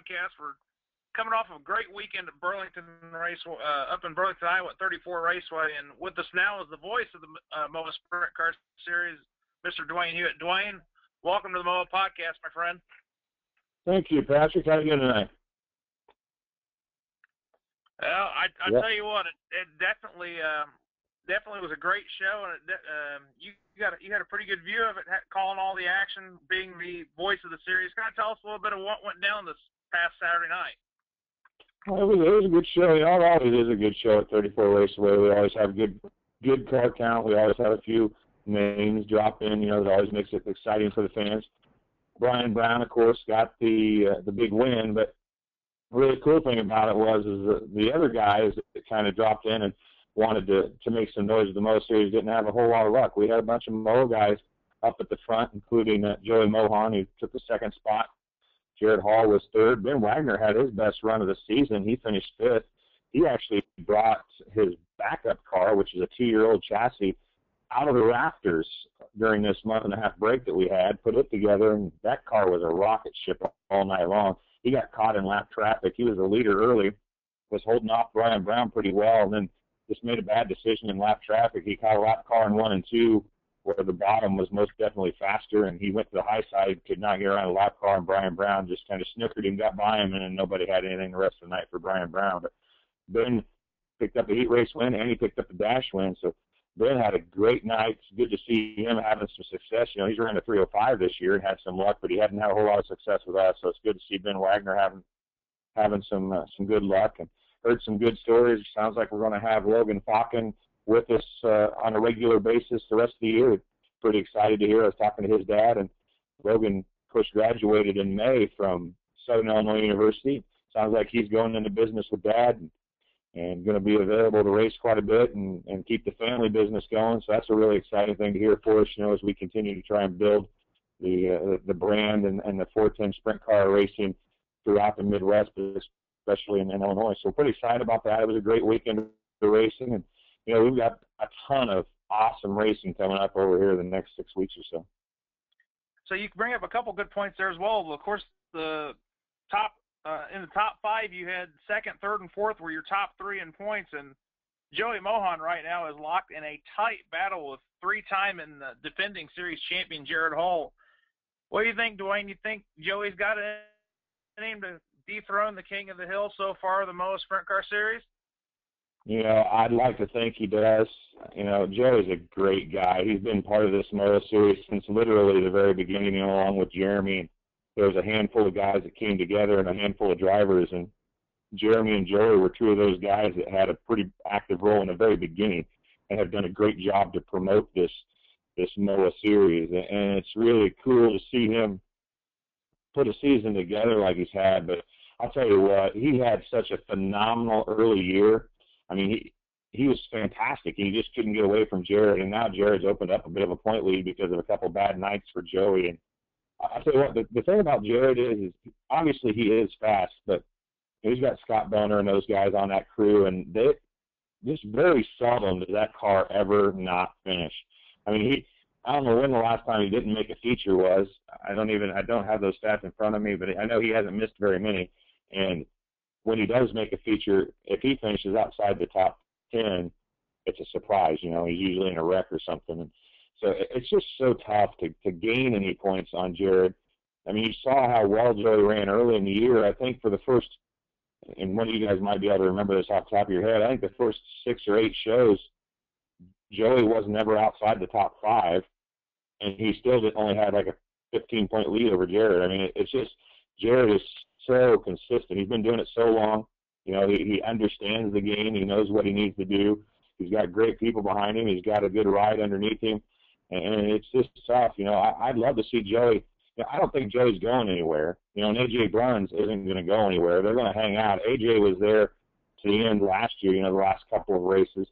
podcast. We're coming off of a great weekend at Burlington Race, uh, up in Burlington, Iowa, at 34 Raceway, and with us now is the voice of the uh, MOA Sprint Car Series, Mr. Dwayne Hewitt. Dwayne, welcome to the MOA podcast, my friend. Thank you, Patrick. How are you tonight? Well, I I Yep. tell you what, it, it definitely um, definitely was a great show, and it, um, you got a, you had a pretty good view of it, calling all the action, being the voice of the series. Kind of tell us a little bit of what went down this past Saturday night. Well, it was, it was a good show. You know, it always is a good show at 34 Raceway. We always have good good car count. We always have a few names drop in. You know, that always makes it exciting for the fans. Brian Brown, of course, got the uh, the big win, but really cool thing about it was is the, the other guys that kind of dropped in and wanted to to make some noise the Mo Series didn't have a whole lot of luck. We had a bunch of Mo guys up at the front, including uh, Joey Mohan, who took the second spot. Jared Hall was third. Ben Wagner had his best run of the season. He finished fifth. He actually brought his backup car, which is a two-year-old chassis, out of the rafters during this month and a half break that we had, put it together, and that car was a rocket ship all night long. He got caught in lap traffic. He was the leader early, was holding off Brian Brown pretty well, and then just made a bad decision in lap traffic. He caught a lap car in one and two, where the bottom was most definitely faster, and he went to the high side, could not get around a lap car, and Brian Brown just kind of snookered him, got by him, and then nobody had anything the rest of the night for Brian Brown. But Ben picked up a heat race win, and he picked up a dash win, so Ben had a great night. It's good to see him having some success. You know, he's running a 305 this year and had some luck, but he hadn't had a whole lot of success with us. So it's good to see Ben Wagner having having some uh, some good luck and heard some good stories. Sounds like we're going to have Logan Faucon with us uh, on a regular basis the rest of the year. Pretty excited to hear. I was talking to his dad, and Logan, of course, graduated in May from Southern Illinois University. Sounds like he's going into business with dad and, and going to be available to race quite a bit and, and keep the family business going. So that's a really exciting thing to hear for us, you know, as we continue to try and build the uh, the brand and, and the 410 sprint car racing throughout the Midwest, especially in, in Illinois. So we're pretty excited about that. It was a great weekend of racing, and you know we've got a ton of awesome racing coming up over here the next six weeks or so. So you bring up a couple good points there as well. Of course, the top uh, in the top five, you had second, third, and fourth were your top three in points, and Joey Mohan right now is locked in a tight battle with three-time and defending series champion Jared Hall. What do you think, Dwayne? You think Joey's got in him to dethrone the king of the hill so far, the MOA Sprint Car Series? You know, I'd like to think he does. You know, Joey's a great guy. He's been part of this MOA series since literally the very beginning, along with Jeremy. There was a handful of guys that came together and a handful of drivers, and Jeremy and Joey were two of those guys that had a pretty active role in the very beginning and have done a great job to promote this this MOA series. And it's really cool to see him put a season together like he's had. But I'll tell you what, he had such a phenomenal early year. I mean, he he was fantastic. He just couldn't get away from Jared, and now Jared's opened up a bit of a point lead because of a couple bad nights for Joey. And I'll tell you what, the, the thing about Jared is, is obviously he is fast, but he's got Scott Boner and those guys on that crew, and they just very seldom does that car ever not finish. I mean, he I don't know when the last time he didn't make a feature was. I don't even I don't have those stats in front of me, but I know he hasn't missed very many. And when he does make a feature, if he finishes outside the top ten, it's a surprise. You know, he's usually in a wreck or something. And so it's just so tough to to gain any points on Jared. I mean, you saw how well Joey ran early in the year. I think for the first, and one of you guys might be able to remember this off the top of your head. I think the first six or eight shows, Joey was never outside the top five, and he still only had like a 15 point lead over Jared. I mean, it's just Jared is so consistent. He's been doing it so long. You know, he, he understands the game. He knows what he needs to do. He's got great people behind him. He's got a good ride underneath him, and, and it's just tough. You know, I, I'd love to see Joey. You know, I don't think Joey's going anywhere. You know, and AJ Bruns isn't going to go anywhere. They're going to hang out. AJ was there to the end last year. You know, the last couple of races.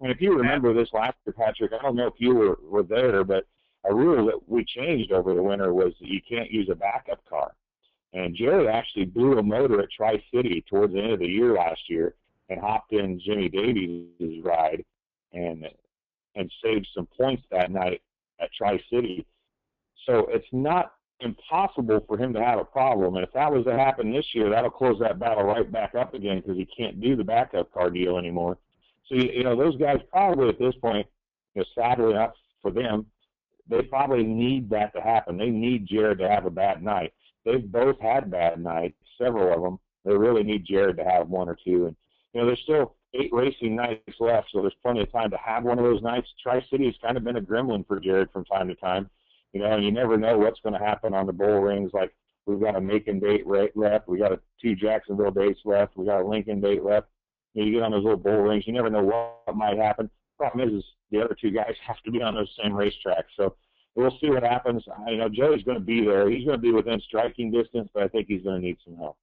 And if you remember this last year, Patrick, I don't know if you were were there, but a rule that we changed over the winter was that you can't use a backup car. And Jerry actually blew a motor at Tri City towards the end of the year last year and hopped in Jimmy Davies' ride and and saved some points that night at Tri City. So it's not impossible for him to have a problem. And if that was to happen this year, that'll close that battle right back up again because he can't do the backup car deal anymore. So you know those guys probably at this point, you know, sadly enough for them, they probably need that to happen. They need Jared to have a bad night. They've both had bad nights, several of them. They really need Jared to have one or two. And you know, there's still eight racing nights left, so there's plenty of time to have one of those nights. Tri City has kind of been a gremlin for Jared from time to time. You know, and you never know what's going to happen on the bull rings. Like we've got a Macon date left, we got a two Jacksonville dates left, we got a Lincoln date left. You, know, you get on those little bull rings, you never know what might happen. Problem is, is the other two guys have to be on those same racetracks. So we'll see what happens. I know Joey's going to be there. He's going to be within striking distance, but I think he's going to need some help.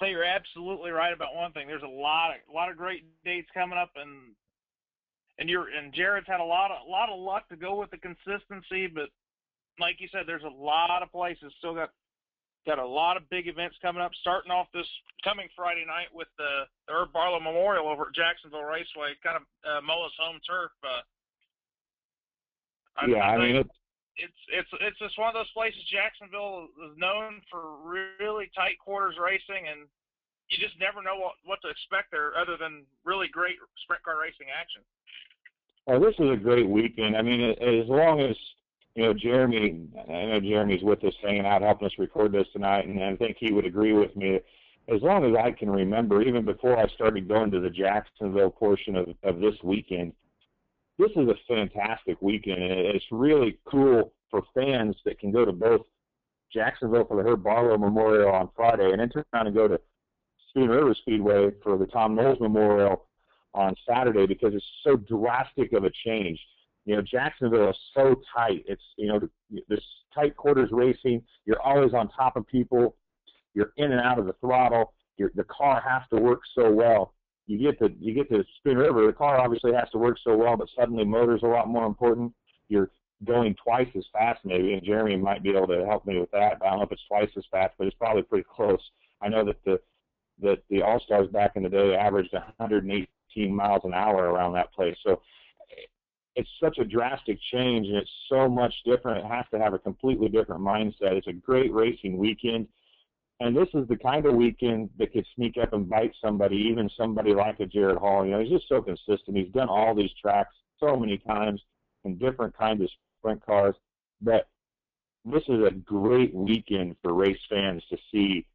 So you're absolutely right about one thing. There's a lot of a lot of great dates coming up, and and you're and Jared's had a lot of a lot of luck to go with the consistency, but like you said, there's a lot of places still got got a lot of big events coming up. Starting off this coming Friday night with the, the Herb Barlow Memorial over at Jacksonville Raceway, kind of uh, MOA's home turf. Uh, I, yeah, I, mean it's it's it's it's just one of those places. Jacksonville is known for really tight quarters racing, and you just never know what what to expect there, other than really great sprint car racing action. Oh, this is a great weekend. I mean, as long as you know Jeremy, I know Jeremy's with us, hanging out, helping us record this tonight, and I think he would agree with me. As long as I can remember, even before I started going to the Jacksonville portion of of this weekend, this is a fantastic weekend, and it's really cool for fans that can go to both Jacksonville for the Herb Barlow Memorial on Friday, and then turn around and go to Spoon River Speedway for the Tom Knowles Memorial on Saturday because it's so drastic of a change. You know, Jacksonville is so tight. It's you know this tight quarters racing. You're always on top of people. You're in and out of the throttle. Your, the car has to work so well. You get to you get to Spoon River. The car obviously has to work so well, but suddenly motor's a lot more important. You're going twice as fast maybe, and Jeremy might be able to help me with that. I don't know if it's twice as fast, but it's probably pretty close. I know that the that the All Stars back in the day averaged 108 15 miles an hour around that place. So it's such a drastic change and it's so much different. It has to have a completely different mindset. It's a great racing weekend. And this is the kind of weekend that could sneak up and bite somebody, even somebody like a Jared Hall. You know, he's just so consistent. He's done all these tracks so many times in different kinds of sprint cars. But this is a great weekend for race fans to see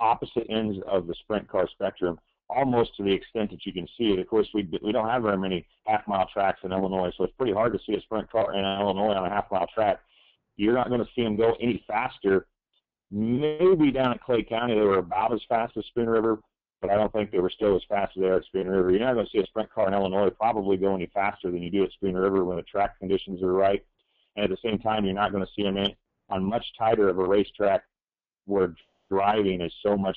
opposite ends of the sprint car spectrum almost to the extent that you can see it. Of course, we we don't have very many half mile tracks in Illinois, so it's pretty hard to see a sprint car in Illinois on a half mile track. You're not going to see them go any faster. Maybe down at Clay County they were about as fast as Spoon River, but I don't think they were still as fast as they are at Spoon River. You're not going to see a sprint car in Illinois probably go any faster than you do at Spoon River when the track conditions are right. And at the same time, you're not going to see them in, on much tighter of a racetrack where driving is so much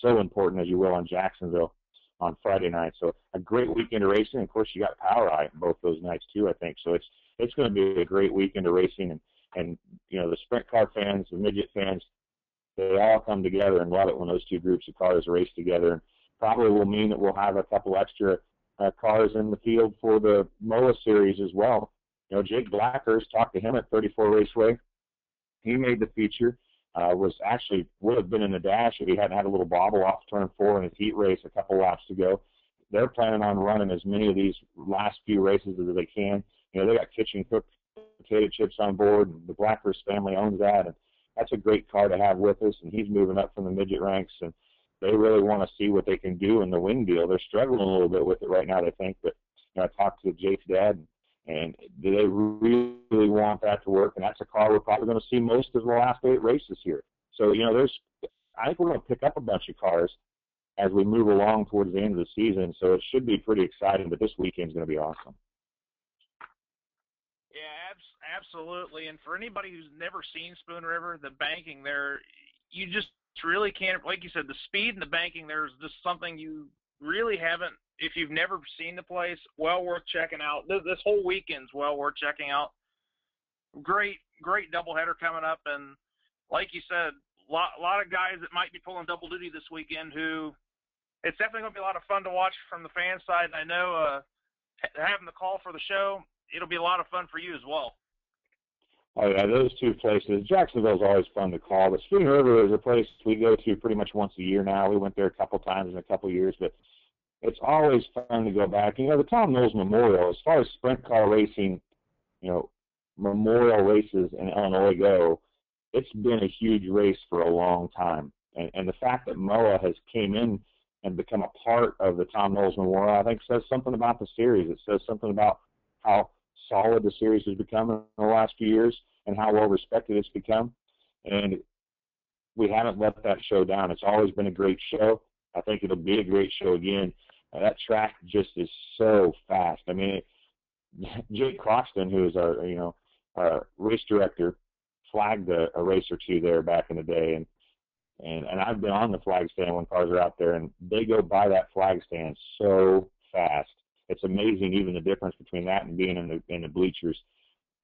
so important as you will on Jacksonville on Friday night. So a great weekend of racing. Of course, you got POWRi both those nights too. I think so. It's it's going to be a great weekend of racing, and and you know the sprint car fans, the midget fans, they all come together and love it when those two groups of cars race together. Probably will mean that we'll have a couple extra uh, cars in the field for the MOA series as well. You know, Jake Blackhurst talked to him at 34 Raceway. He made the feature uh, was actually would have been in the dash if he hadn't had a little bobble off turn four in his heat race a couple laps ago. They're planning on running as many of these last few races as they can. You know, they got kitchen cooked potato chips on board, and the Blackhurst family owns that, and that's a great car to have with us. And he's moving up from the midget ranks, and they really want to see what they can do in the wing deal. They're struggling a little bit with it right now, they think, but you know, I talked to Jake's dad, and do they really want that to work? And that's a car we're probably going to see most of the last eight races here. So, you know, there's, I think we're going to pick up a bunch of cars as we move along towards the end of the season. So it should be pretty exciting, but this weekend's going to be awesome. Absolutely. And for anybody who's never seen Spoon River, the banking there, you just really can't, like you said, the speed and the banking there is just something you really haven't if you've never seen the place, well worth checking out. This, this whole weekend's well worth checking out. Great, great doubleheader coming up, and like you said, a lot, lot of guys that might be pulling double duty this weekend. Who it's definitely going to be a lot of fun to watch from the fan side. And I know uh, having the call for the show, it'll be a lot of fun for you as well. Yeah, those two places. Jacksonville's always fun to call, but Spoon River is a place we go to pretty much once a year now. We went there a couple times in a couple years, but it's always fun to go back. You know, the Tom Knowles Memorial, as far as sprint car racing, you know, memorial races in Illinois go, it's been a huge race for a long time. And, and the fact that MOA has came in and become a part of the Tom Knowles Memorial, I think says something about the series. It says something about how solid the series has become in the last few years and how well respected it's become. And we haven't let that show down. It's always been a great show. I think it'll be a great show again. Uh, that track just is so fast. I mean, it, Jake Croxton, who is our you know our race director, flagged a, a race or two there back in the day, and and and I've been on the flag stand when cars are out there, and they go by that flag stand so fast. It's amazing, even the difference between that and being in the in the bleachers.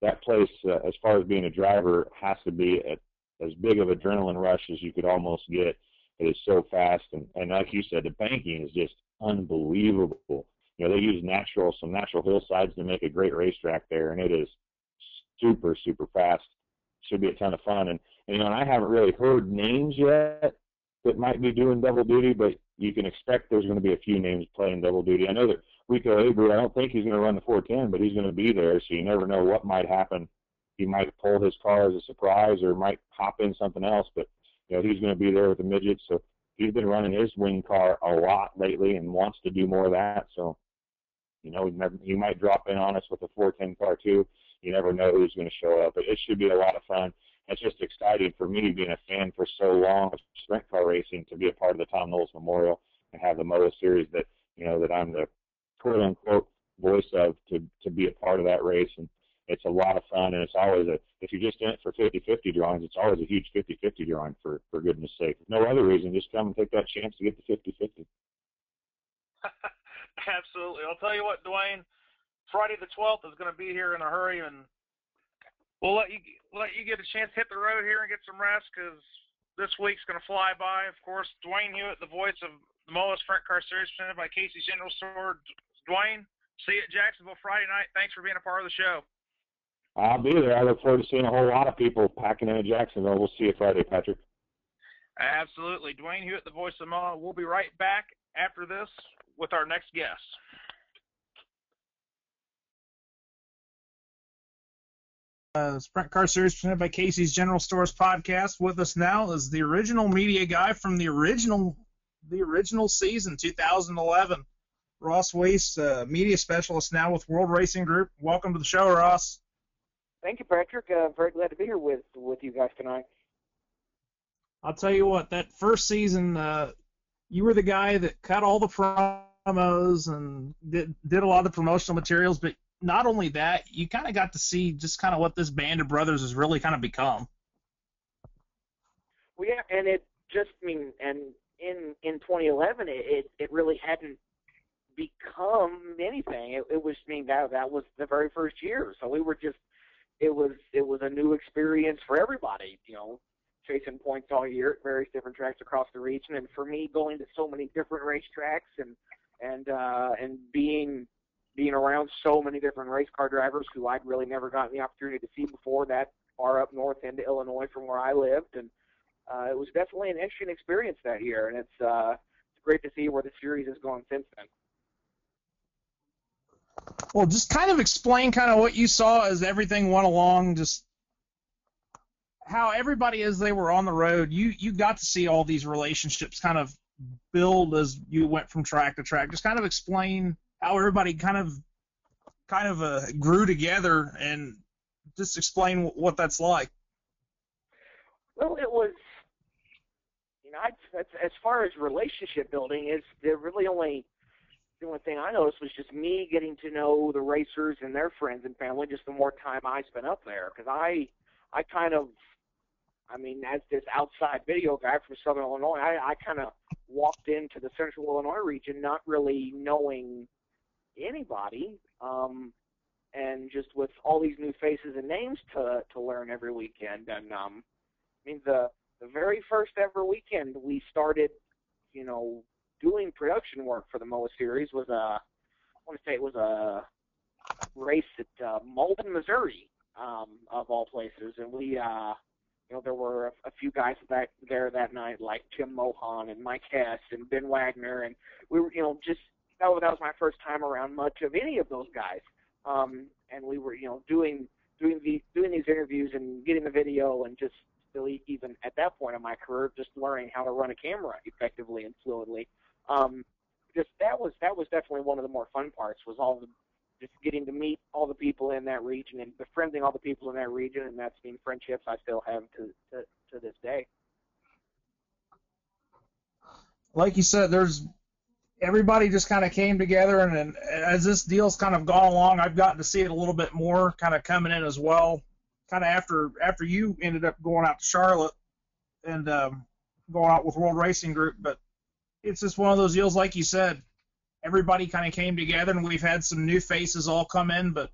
That place, uh, as far as being a driver, has to be a, as big of adrenaline rush as you could almost get. It is so fast, and and like you said, the banking is just unbelievable. You know, they use natural some natural hillsides to make a great racetrack there, and it is super super fast. Should be a ton of fun, and, and you know, and I haven't really heard names yet that might be doing double duty, but you can expect there's going to be a few names playing double duty. I know that Rico Abreu, I don't think he's going to run the 410, but he's going to be there, so you never know what might happen. He might pull his car as a surprise or might hop in something else, but you know he's going to be there with the midgets. So he's been running his wing car a lot lately and wants to do more of that. So you know he might drop in on us with a 410 car too. You never know who's going to show up, but it should be a lot of fun. It's just exciting for me, being a fan for so long of sprint car racing, to be a part of the Tom Knowles Memorial and have the MOA series that you know that I'm the quote unquote voice of to to be a part of that race and it's a lot of fun and it's always a if you're just in it for 50-50 drawings it's always a huge 50-50 drawing for for goodness sake. No other reason just come and take that chance to get the 50-50 absolutely. I'll tell you what dwayne friday the 12th is going to be here in a hurry and we'll let you let you get a chance to hit the road here and get some rest because this week's going to fly by. Of course dwayne hewitt the voice of the MOA Sprint Car Series presented by Casey's General Store Dwayne, see you at Jacksonville Friday night. Thanks for being a part of the show. I'll be there. I look forward to seeing a whole lot of people packing into Jacksonville. We'll see you Friday, Patrick. Absolutely. Dwayne Hewitt, the voice of MOA. We'll be right back after this with our next guest. Uh, Sprint Car Series presented by Casey's General Stores podcast. With us now is the original media guy from the original the original season, 2011. Ross Weiss, uh, media specialist now with World Racing Group. Welcome to the show, Ross. Thank you, Patrick. Uh, very glad to be here with with you guys tonight. I'll tell you what, that first season, uh, you were the guy that cut all the promos and did did a lot of the promotional materials. But not only that, you kind of got to see just kind of what this band of brothers has really kind of become. Well, yeah, and it just I mean, and in in 2011, it it, it really hadn't become anything. It, it was I mean that that was the very first year, so we were just it was it was a new experience for everybody. You know, chasing points all year at various different tracks across the region, and for me, going to so many different racetracks and and uh, and being being around so many different race car drivers who I'd really never gotten the opportunity to see before that far up north into Illinois from where I lived, and uh, it was definitely an interesting experience that year, and it's uh, it's great to see where the series has gone since then. Well, just kind of explain kind of what you saw as everything went along, just how everybody as they were on the road, you you got to see all these relationships kind of build as you went from track to track. Just kind of explain how everybody kind of kind of uh, grew together and just explain what that's like. Well, it was you know, I, as, as far as relationship building, is the really only the only thing I noticed was just me getting to know the racers and their friends and family. Just the more time I spent up there, because I, I kind of, I mean, as this outside video guy from Southern Illinois, I, I kind of walked into the Central Illinois region not really knowing anybody, um, and just with all these new faces and names to to learn every weekend. And um, I mean, the the very first ever weekend we started, you know, doing production work for the MOA series was a, I want to say it was a race at uh, Malden, Missouri. um, of all places, and we, uh, you know, there were a, a few guys back there that night, like Jim Mohan and Mike Hess and Ben Wagner, and we were, you know, just that was, that was my first time around much of any of those guys, um, and we were, you know, doing doing the doing these interviews and getting the video and just really even at that point in my career just learning how to run a camera effectively and fluidly. Um, just that was that was definitely one of the more fun parts was all the just getting to meet all the people in that region and befriending all the people in that region and that's been friendships I still have to to, to this day. Like you said, there's everybody just kind of came together, and, and as this deal's kind of gone along, I've gotten to see it a little bit more, kind of coming in as well. Kind of after after you ended up going out to Charlotte and um, going out with World Racing Group, but it's just one of those deals, like you said. Everybody kind of came together, and we've had some new faces all come in, but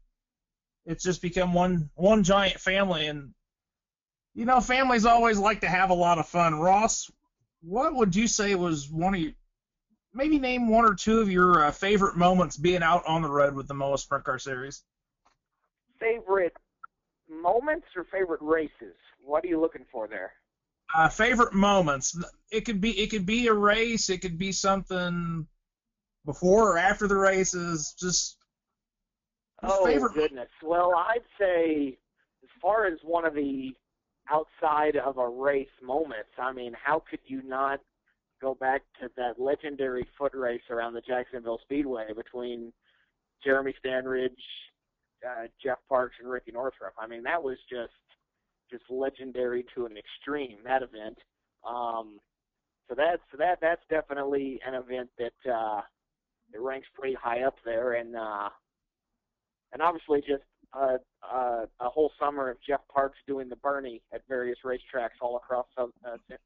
it's just become one one giant family. And you know, families always like to have a lot of fun. Ross, what would you say was one of your maybe name one or two of your uh, favorite moments being out on the road with the MOA Sprint Car Series. Favorite moments or favorite races? What are you looking for there? Uh, favorite moments. It could be it could be a race. It could be something before or after the races. Just oh favorite. goodness. Well, I'd say as far as one of the outside of a race moments. I mean, how could you not go back to that legendary foot race around the Jacksonville Speedway between Jeremy Stanridge, uh, Jeff Parks, and Ricky Northrup. I mean, that was just just legendary to an extreme. That event. Um, so that's that that's definitely an event that uh, it ranks pretty high up there, and uh, and obviously just a, a, a whole summer of Jeff Parks doing the Bernie at various racetracks all across uh,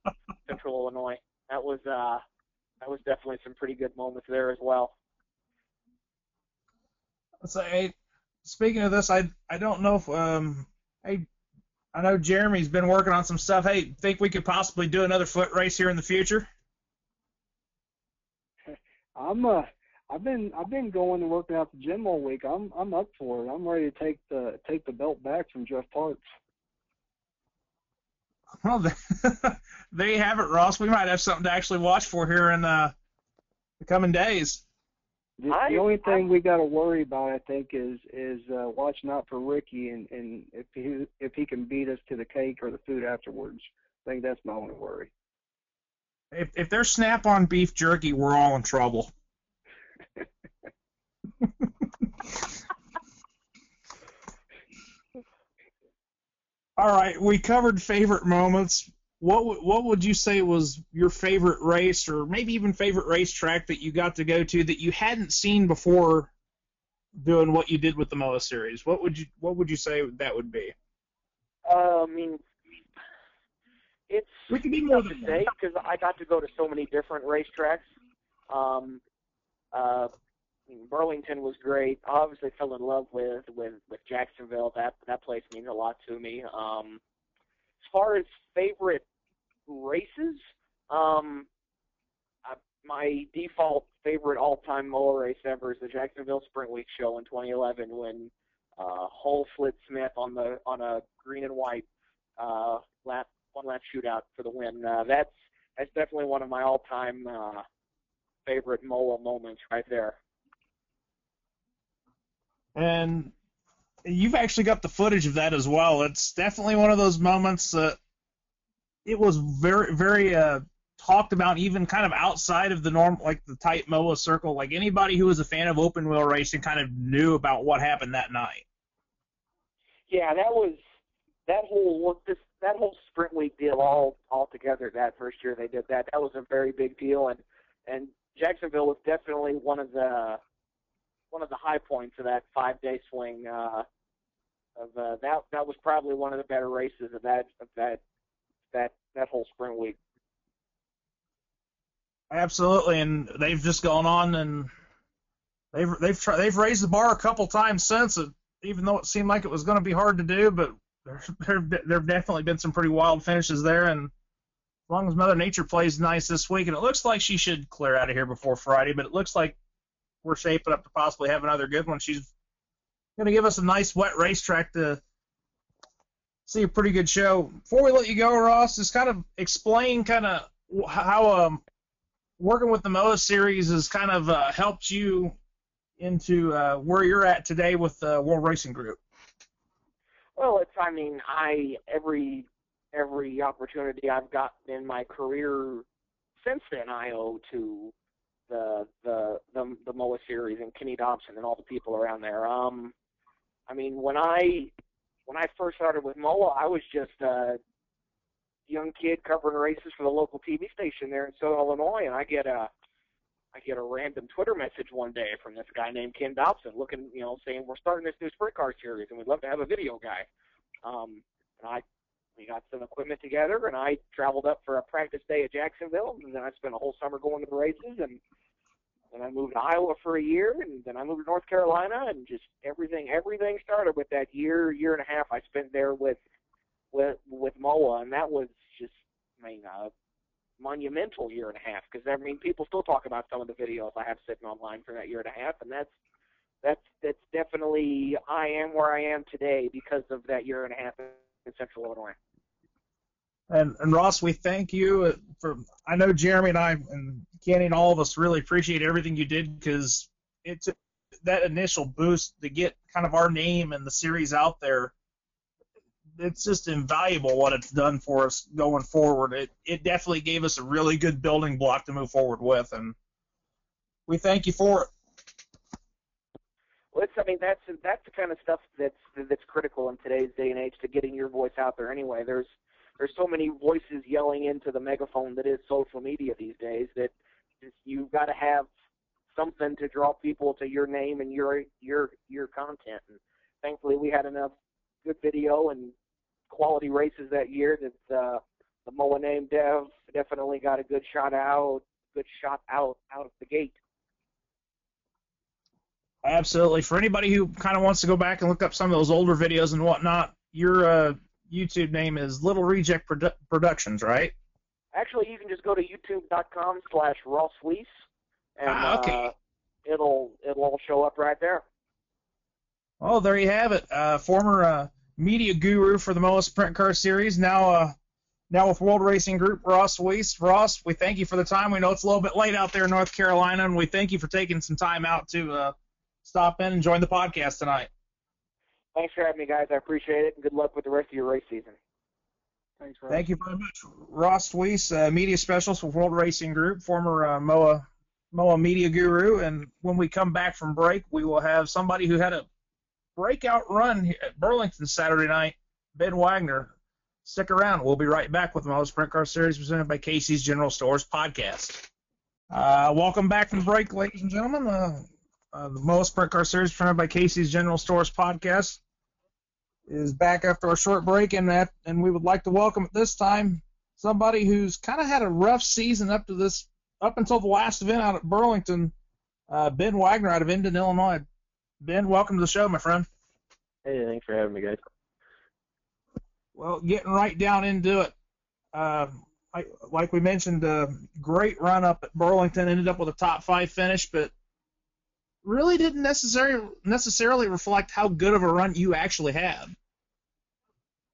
Central Illinois that was uh, that was definitely some pretty good moments there as well. So, hey, speaking of this, I I don't know if um, hey, I know Jeremy's been working on some stuff. Hey, think we could possibly do another foot race here in the future? I'm uh, I've been I've been going and working out the gym all week. I'm I'm up for it. I'm ready to take the take the belt back from Jeff Parks. Well, there you have it, Ross. We might have something to actually watch for here in uh, the coming days. The, the only thing we got to worry about, I think, is is uh, watching out for Ricky and and if he if he can beat us to the cake or the food afterwards. I think that's my only worry. If if there's Snap-on beef jerky, we're all in trouble. all right, we covered favorite moments what what would you say was your favorite race, or maybe even favorite racetrack that you got to go to that you hadn't seen before doing what you did with the MOA series? What would you what would you say that would be? Uh, I mean, it's we can be more than to say because I got to go to so many different racetracks. Um, uh, Burlington was great. I obviously fell in love with with with Jacksonville. That that place means a lot to me. Um, far as favorite races, um, I, my default favorite all-time MOA race ever is the Jacksonville Sprint Week show in 2011 when uh, Hull slid Smith on the on a green and white uh, lap one lap shootout for the win. Uh, that's that's definitely one of my all-time uh, favorite MOA moments right there. And you've actually got the footage of that as well. It's definitely one of those moments that it was very, very uh, talked about, even kind of outside of the norm, like the tight MOA circle. Like anybody who was a fan of open wheel racing kind of knew about what happened that night. Yeah, that was that whole this that whole sprint week deal all all together. That first year they did that, that was a very big deal, and and Jacksonville was definitely one of the one of the high points of that five day swing. Uh, of uh, that that was probably one of the better races of that of that that that whole sprint week. Absolutely, and they've just gone on and they've they've tried, they've raised the bar a couple times since, even though it seemed like it was going to be hard to do. But there there have definitely been some pretty wild finishes there, and as long as Mother Nature plays nice this week, and it looks like she should clear out of here before Friday, but it looks like we're shaping up to possibly have another good one. She's going to give us a nice wet racetrack to see a pretty good show. Before we let you go, Ross, just kind of explain kind of how um, working with the MOA series has kind of uh, helped you into uh, where you're at today with the World Racing Group. Well, it's I mean I every every opportunity I've gotten in my career since then I owe to the the the, the MOA series and Kenny Dobson and all the people around there. Um, I mean when I when I first started with MOA, I was just a young kid covering races for the local TV station there in Southern Illinois, and I get a I get a random Twitter message one day from this guy named Ken Dobson, looking, you know, saying we're starting this new sprint car series and we'd love to have a video guy. Um, and I we got some equipment together, and I traveled up for a practice day at Jacksonville, and then I spent a whole summer going to the races, and then I moved to Iowa for a year, and then I moved to North Carolina, and just everything everything started with that year year and a half I spent there with with with MOA, and that was just I mean a monumental year and a half because I mean people still talk about some of the videos I have sitting online for that year and a half, and that's that's that's definitely I am where I am today because of that year and a half in Central Illinois. And, and Ross, we thank you uh, for. I know Jeremy and I and Kenny and all of us really appreciate everything you did because it's that initial boost to get kind of our name and the series out there. It's just invaluable what it's done for us going forward. It it definitely gave us a really good building block to move forward with, and we thank you for it. Well, it's, I mean, that's that's the kind of stuff that's that's critical in today's day and age to getting your voice out there. Anyway, there's there's so many voices yelling into the megaphone that is social media these days that you've got to have something to draw people to your name and your your your content. And thankfully, we had enough good video and quality races that year that uh, the MOA name Dev definitely got a good shot out, good shot out out of the gate. Absolutely. For anybody who kind of wants to go back and look up some of those older videos and whatnot, your uh, YouTube name is Little Reject Produ- Productions, right? Actually, you can just go to youtube.com slash Ross Weiss, and Ah, okay. uh, it'll it'll all show up right there. Well, there you have it. Uh, former uh, media guru for the MOA Sprint Car Series, now uh, now with World Racing Group, Ross Weiss. Ross, we thank you for the time. We know it's a little bit late out there in North Carolina, and we thank you for taking some time out to uh, stop in and join the podcast tonight. Thanks for having me, guys. I appreciate it, and good luck with the rest of your race season. Thanks, Ross. Thank you very much, Ross Weiss, uh, media specialist with World Racing Group, former uh, MOA MOA media guru. And when we come back from break, we will have somebody who had a breakout run at Burlington Saturday night, Ben Wagner. Stick around. We'll be right back with the MOA Sprint Car Series presented by Casey's General Stores podcast. Uh, welcome back from break, ladies and gentlemen. Uh, uh, the MOA Sprint Car Series presented by Casey's General Stores podcast is back after a short break, and that and we would like to welcome at this time somebody who's kind of had a rough season up to this up until the last event out at Burlington. Uh, ben Wagner out of Indon, Illinois. Ben, welcome to the show, my friend. Hey, thanks for having me, guys. Well, getting right down into it. Uh, like, like we mentioned, uh, great run up at Burlington. Ended up with a top five finish, but really didn't necessarily necessarily reflect how good of a run you actually had.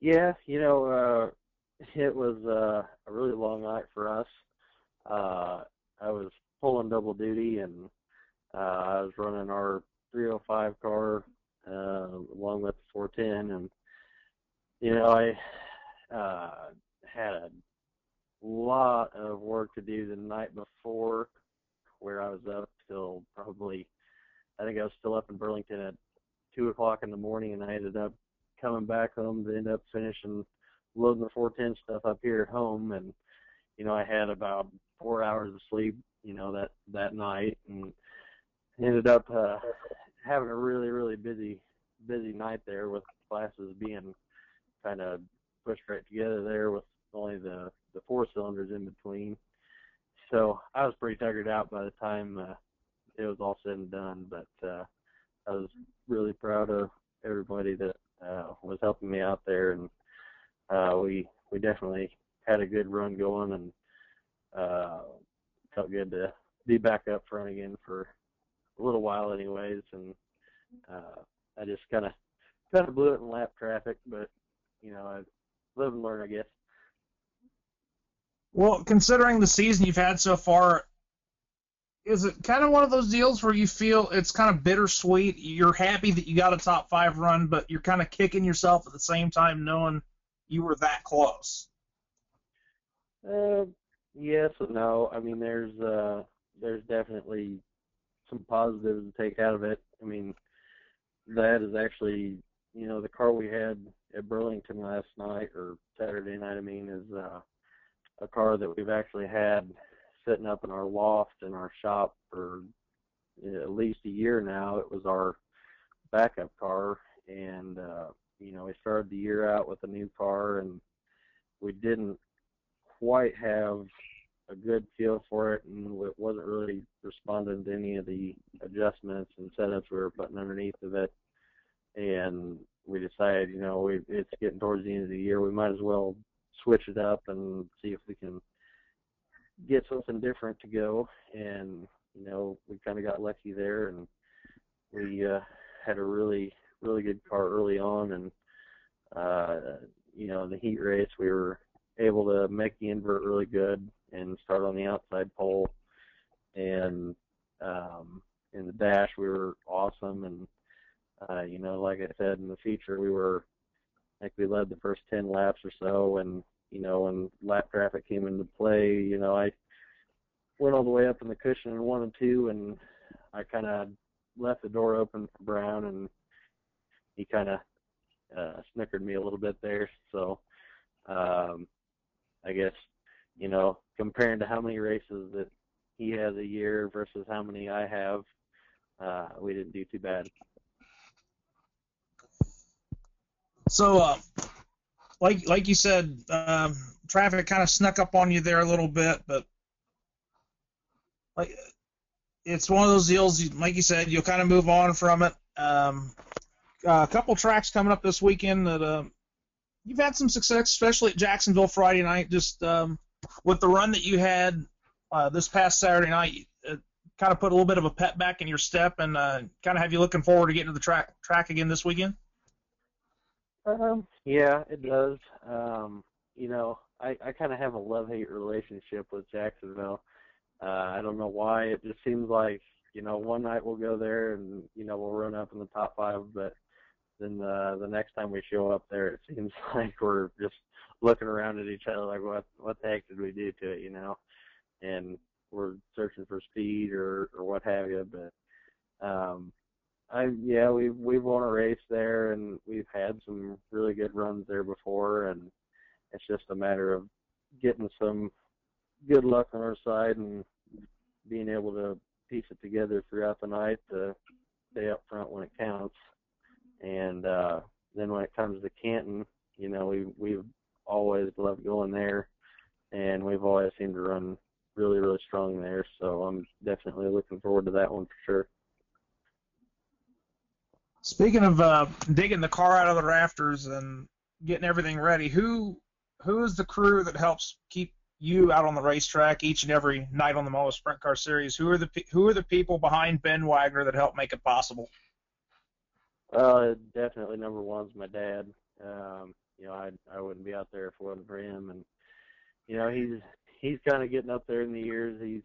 Yeah, you know, uh, it was uh, a really long night for us. Uh, I was pulling double duty, and uh, I was running our 305 car uh, along with the 410, and you know, I uh, had a lot of work to do the night before, where I was up till probably, I think I was still up in Burlington at two o'clock in the morning, and I ended up coming back home to end up finishing loading the 410 stuff up here at home, and you know, I had about four hours of sleep, you know, that that night, and ended up uh, having a really really busy busy night there with classes being kind of pushed right together there with only the the four cylinders in between. So I was pretty tuckered out by the time uh, it was all said and done, but uh, I was really proud of everybody that uh, was helping me out there, and uh, we we definitely had a good run going, and uh, felt good to be back up front again for a little while, anyways. And uh, I just kind of kind of blew it in lap traffic, but you know, I live and learn, I guess. Well, considering the season you've had so far, is it kind of one of those deals where you feel it's kind of bittersweet? You're happy that you got a top five run, but you're kind of kicking yourself at the same time knowing you were that close. Uh, yes and no. I mean, there's uh, there's definitely some positives to take out of it. I mean, that is actually, you know, the car we had at Burlington last night or Saturday night. I mean, is uh, a car that we've actually had sitting up in our loft in our shop for at least a year now. It was our backup car, and uh, you know, we started the year out with a new car, and we didn't quite have a good feel for it, and it wasn't really responding to any of the adjustments and setups we were putting underneath of it. And we decided, you know, we, it's getting towards the end of the year, we might as well switch it up and see if we can get something different to go. And you know, we kind of got lucky there, and we uh, had a really, really good car early on, and uh, you know, in the heat race, we were able to make the invert really good and start on the outside pole. And um, in the dash, we were awesome. And uh, you know, like I said in the feature, we were I think we led the first ten laps or so. And you know, when lap traffic came into play, you know, I went all the way up in the cushion in one and two, and I kind of left the door open for Brown, and he kind of uh, snickered me a little bit there. So um, I guess you know, comparing to how many races that he has a year versus how many I have, uh, we didn't do too bad. So, uh, like like you said, um, traffic kind of snuck up on you there a little bit, but like it's one of those deals. Like you said, you'll kind of move on from it. Um, a couple tracks coming up this weekend that uh, you've had some success, especially at Jacksonville Friday night. Just um, with the run that you had uh, this past Saturday night, it kind of put a little bit of a pet back in your step, and uh, kind of have you looking forward to getting to the track track again this weekend. Um, yeah, it does. Um, you know, I, I kind of have a love-hate relationship with Jacksonville. Uh, I don't know why. It just seems like you know one night we'll go there and you know we'll run up in the top five, but then the the next time we show up there, it seems like we're just looking around at each other like what what the heck did we do to it, you know? And we're searching for speed or or what have you, but um I yeah, we've we've won a race there and we've had some really good runs there before and it's just a matter of getting some good luck on our side and being able to piece it together throughout the night to stay up front when it counts. And uh then when it comes to Canton, you know, we we've always loved going there, and we've always seemed to run really, really strong there. So I'm definitely looking forward to that one for sure. Speaking of uh, digging the car out of the rafters and getting everything ready, who who is the crew that helps keep you out on the racetrack each and every night on the MOA Sprint Car Series? Who are the who are the people behind Ben Wagner that help make it possible? Uh, definitely number one's my dad. Um, you know, I I wouldn't be out there if it wasn't for him. And you know, he's he's kind of getting up there in the years. He's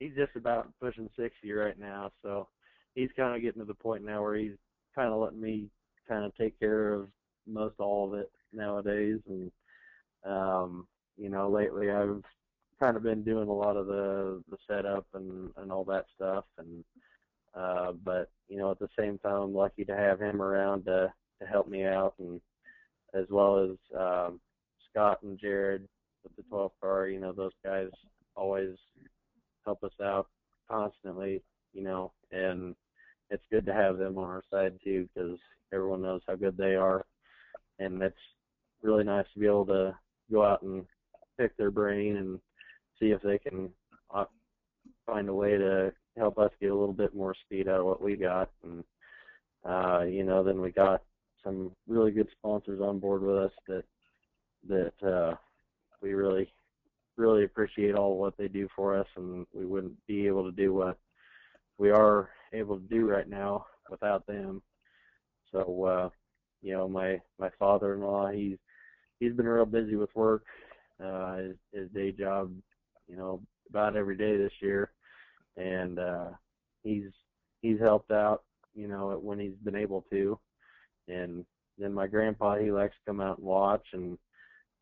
he's just about pushing sixty right now, so he's kind of getting to the point now where he's kind of letting me kind of take care of most all of it nowadays. And um, you know, lately I've kind of been doing a lot of the the setup and and all that stuff. And uh, but you know, at the same time, I'm lucky to have him around to to help me out and as well as um, Scott and Jared with the 12 car. You know, those guys always help us out constantly. You know, and it's good to have them on our side too because everyone knows how good they are, and it's really nice to be able to go out and pick their brain and see if they can uh, find a way to help us get a little bit more speed out of what we got. And uh, you know, then we got some really good sponsors on board with us that that uh, we really really appreciate all what they do for us, and we wouldn't be able to do what we are able to do right now without them. So uh, you know, my my father-in-law, he's he's been real busy with work, uh, his, his day job, you know, about every day this year, and uh, he's he's helped out, you know, when he's been able to, and then my grandpa he likes to come out and watch, and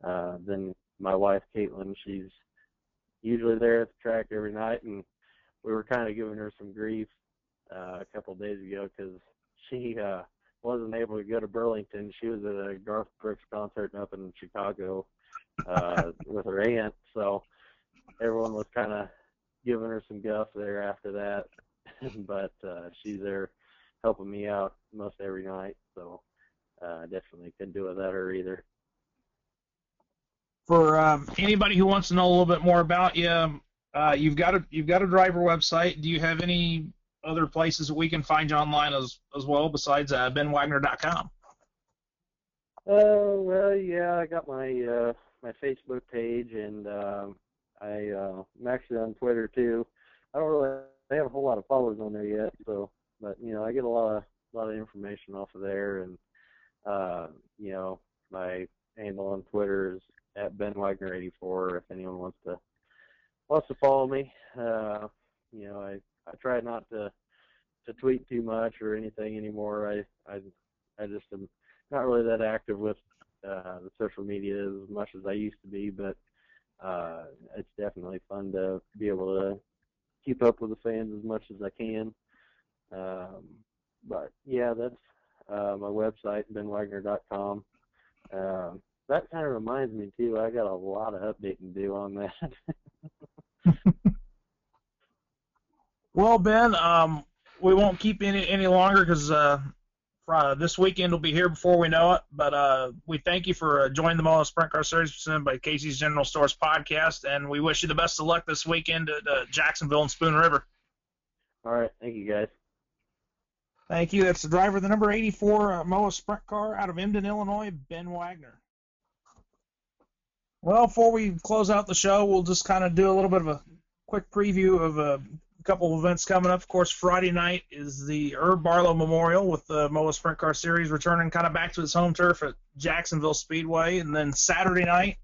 uh, then my wife Caitlin, she's usually there at the track every night, and we were kind of giving her some grief uh, a couple of days ago because she uh, wasn't able to go to Burlington. She was at a Garth Brooks concert up in Chicago uh, with her aunt, so everyone was kind of giving her some guff there after that. but uh, she's there helping me out most every night, so uh, definitely couldn't do it without her either. For um, anybody who wants to know a little bit more about you, uh, you've got a you've got a driver website. Do you have any other places that we can find you online as as well besides uh, benwagner.com? Oh uh, well, yeah, I got my uh, my Facebook page, and um, I uh, I'm actually on Twitter too. I don't really I have a whole lot of followers on there yet, so but you know I get a lot of a lot of information off of there, and uh, you know my handle on Twitter is at benwagner84. if anyone wants to wants to follow me. Uh, you know, I I try not to to tweet too much or anything anymore. I I I just am not really that active with uh, the social media as much as I used to be, but uh, it's definitely fun to be able to keep up with the fans as much as I can. Um, but yeah, that's uh, my website, benwagner.com. Uh, that kind of reminds me too. I got a lot of updating to do on that. well, Ben, um, we won't keep any any longer because uh, uh, this weekend will be here before we know it. But uh, we thank you for uh, joining the MOA Sprint Car Series presented by Casey's General Stores podcast, and we wish you the best of luck this weekend at uh, Jacksonville and Spoon River. All right, thank you guys. Thank you. That's the driver of the number 84 uh, MOA Sprint Car out of Emden, Illinois, Ben Wagner. Well, before we close out the show, we'll just kind of do a little bit of a quick preview of a couple of events coming up. Of course, Friday night is the Herb Barlow Memorial with the MOA Sprint Car Series returning kind of back to its home turf at Jacksonville Speedway. And then Saturday night,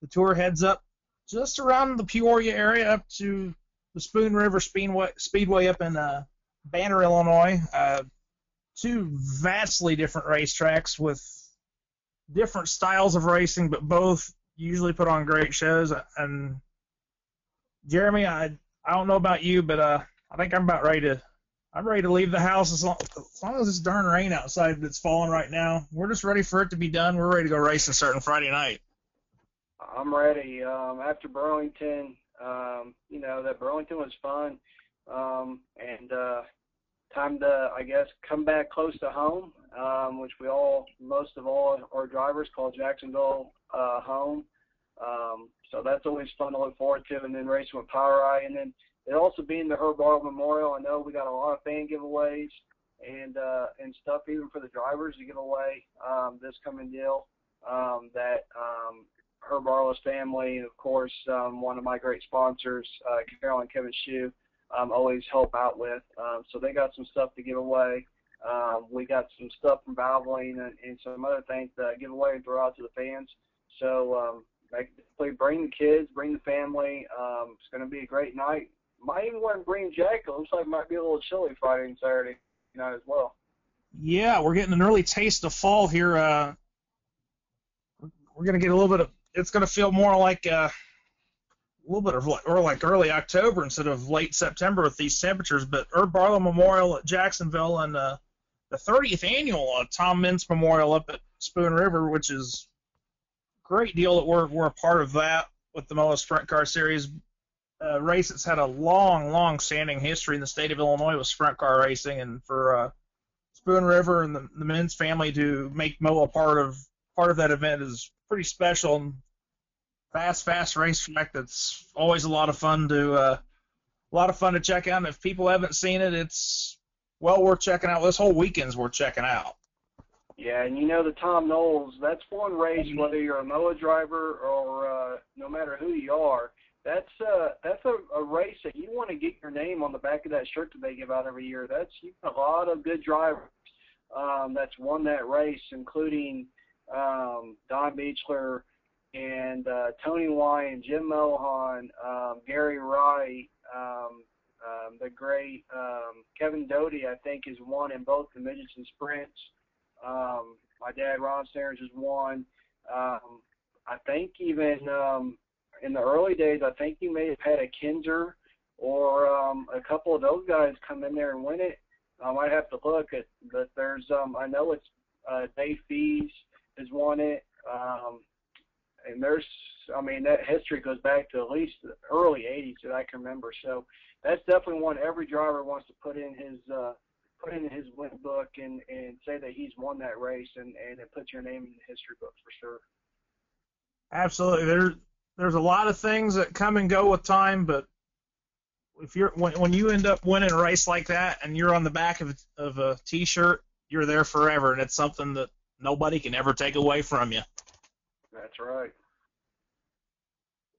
the tour heads up just around the Peoria area up to the Spoon River Speedway, Speedway up in uh, Banner, Illinois. Uh, two vastly different racetracks with different styles of racing, but both usually put on great shows. And Jeremy, I I don't know about you, but uh, I think I'm about ready to I'm ready to leave the house as long, as long as this darn rain outside that's falling right now. We're just ready for it to be done. We're ready to go racing starting Friday night. I'm ready. Um, after Burlington, um, you know that Burlington was fun, um, and uh, time to I guess come back close to home, um, which we all most of all our drivers call Jacksonville uh, home. Um, so that's always fun to look forward to. And then racing with POWRi, and then it also being the Herb Barlow Memorial. I know we got a lot of fan giveaways and uh, and stuff even for the drivers to give away um, this coming deal um, that um, Herb Barlow's family and of course um, one of my great sponsors, uh, Carol and Kevin Shue, um, always help out with. Um, so they got some stuff to give away. Um, we got some stuff from Valvoline and, and some other things to give away and throw out to the fans. So um, like, bring the kids, bring the family. Um, it's going to be a great night. Might even wear a green jacket. Looks like it might be a little chilly Friday and Saturday night as well. Yeah, we're getting an early taste of fall here. Uh, we're going to get a little bit of. It's going to feel more like uh, a little bit of or like early October instead of late September with these temperatures. But Herb Barlow Memorial at Jacksonville and uh, the 30th annual uh, Tom Meents Memorial up at Spoon River, which is great deal that we're we're a part of that with the MOA Sprint Car Series uh, race. It's had a long, long standing history in the state of Illinois with sprint car racing, and for uh, Spoon River and the, the Meents family to make MOA part of part of that event is pretty special. And fast, fast racetrack that's always a lot of fun to uh, a lot of fun to check out. And if people haven't seen it, it's well worth checking out. This whole weekend's worth checking out. Yeah, and you know the Tom Knowles, that's one race, mm-hmm. whether you're a MOA driver or uh, no matter who you are, that's uh, that's a, a race that you want to get your name on the back of that shirt that they give out every year. That's you got a lot of good drivers um, that's won that race, including um, Don Beechler and uh, Tony Wine, Jim Mohan, um, Gary Wright, um, um, the great um, Kevin Doty, I think, has won in both the midgets and sprints. Um, my dad, Ron Stearns, has won. Um, I think even um, in the early days, I think you may have had a Kinser or um, a couple of those guys come in there and win it. I might have to look at, but there's um, I know it's uh, Dave Fees has won it, um, and there's I mean that history goes back to at least the early '80s that I can remember. So that's definitely one every driver wants to put in his uh, put in his win book and and say that he's won that race and and it puts your name in the history book for sure. Absolutely. There's there's a lot of things that come and go with time, but if you're when when you end up winning a race like that and you're on the back of of a t-shirt, you're there forever, and it's something that nobody can ever take away from you. That's right.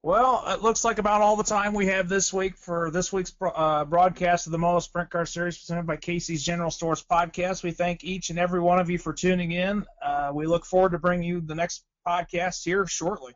Well, it looks like about all the time we have this week for this week's uh, broadcast of the MOA Sprint Car Series presented by Casey's General Stores podcast. We thank each and every one of you for tuning in. Uh, we look forward to bringing you the next podcast here shortly.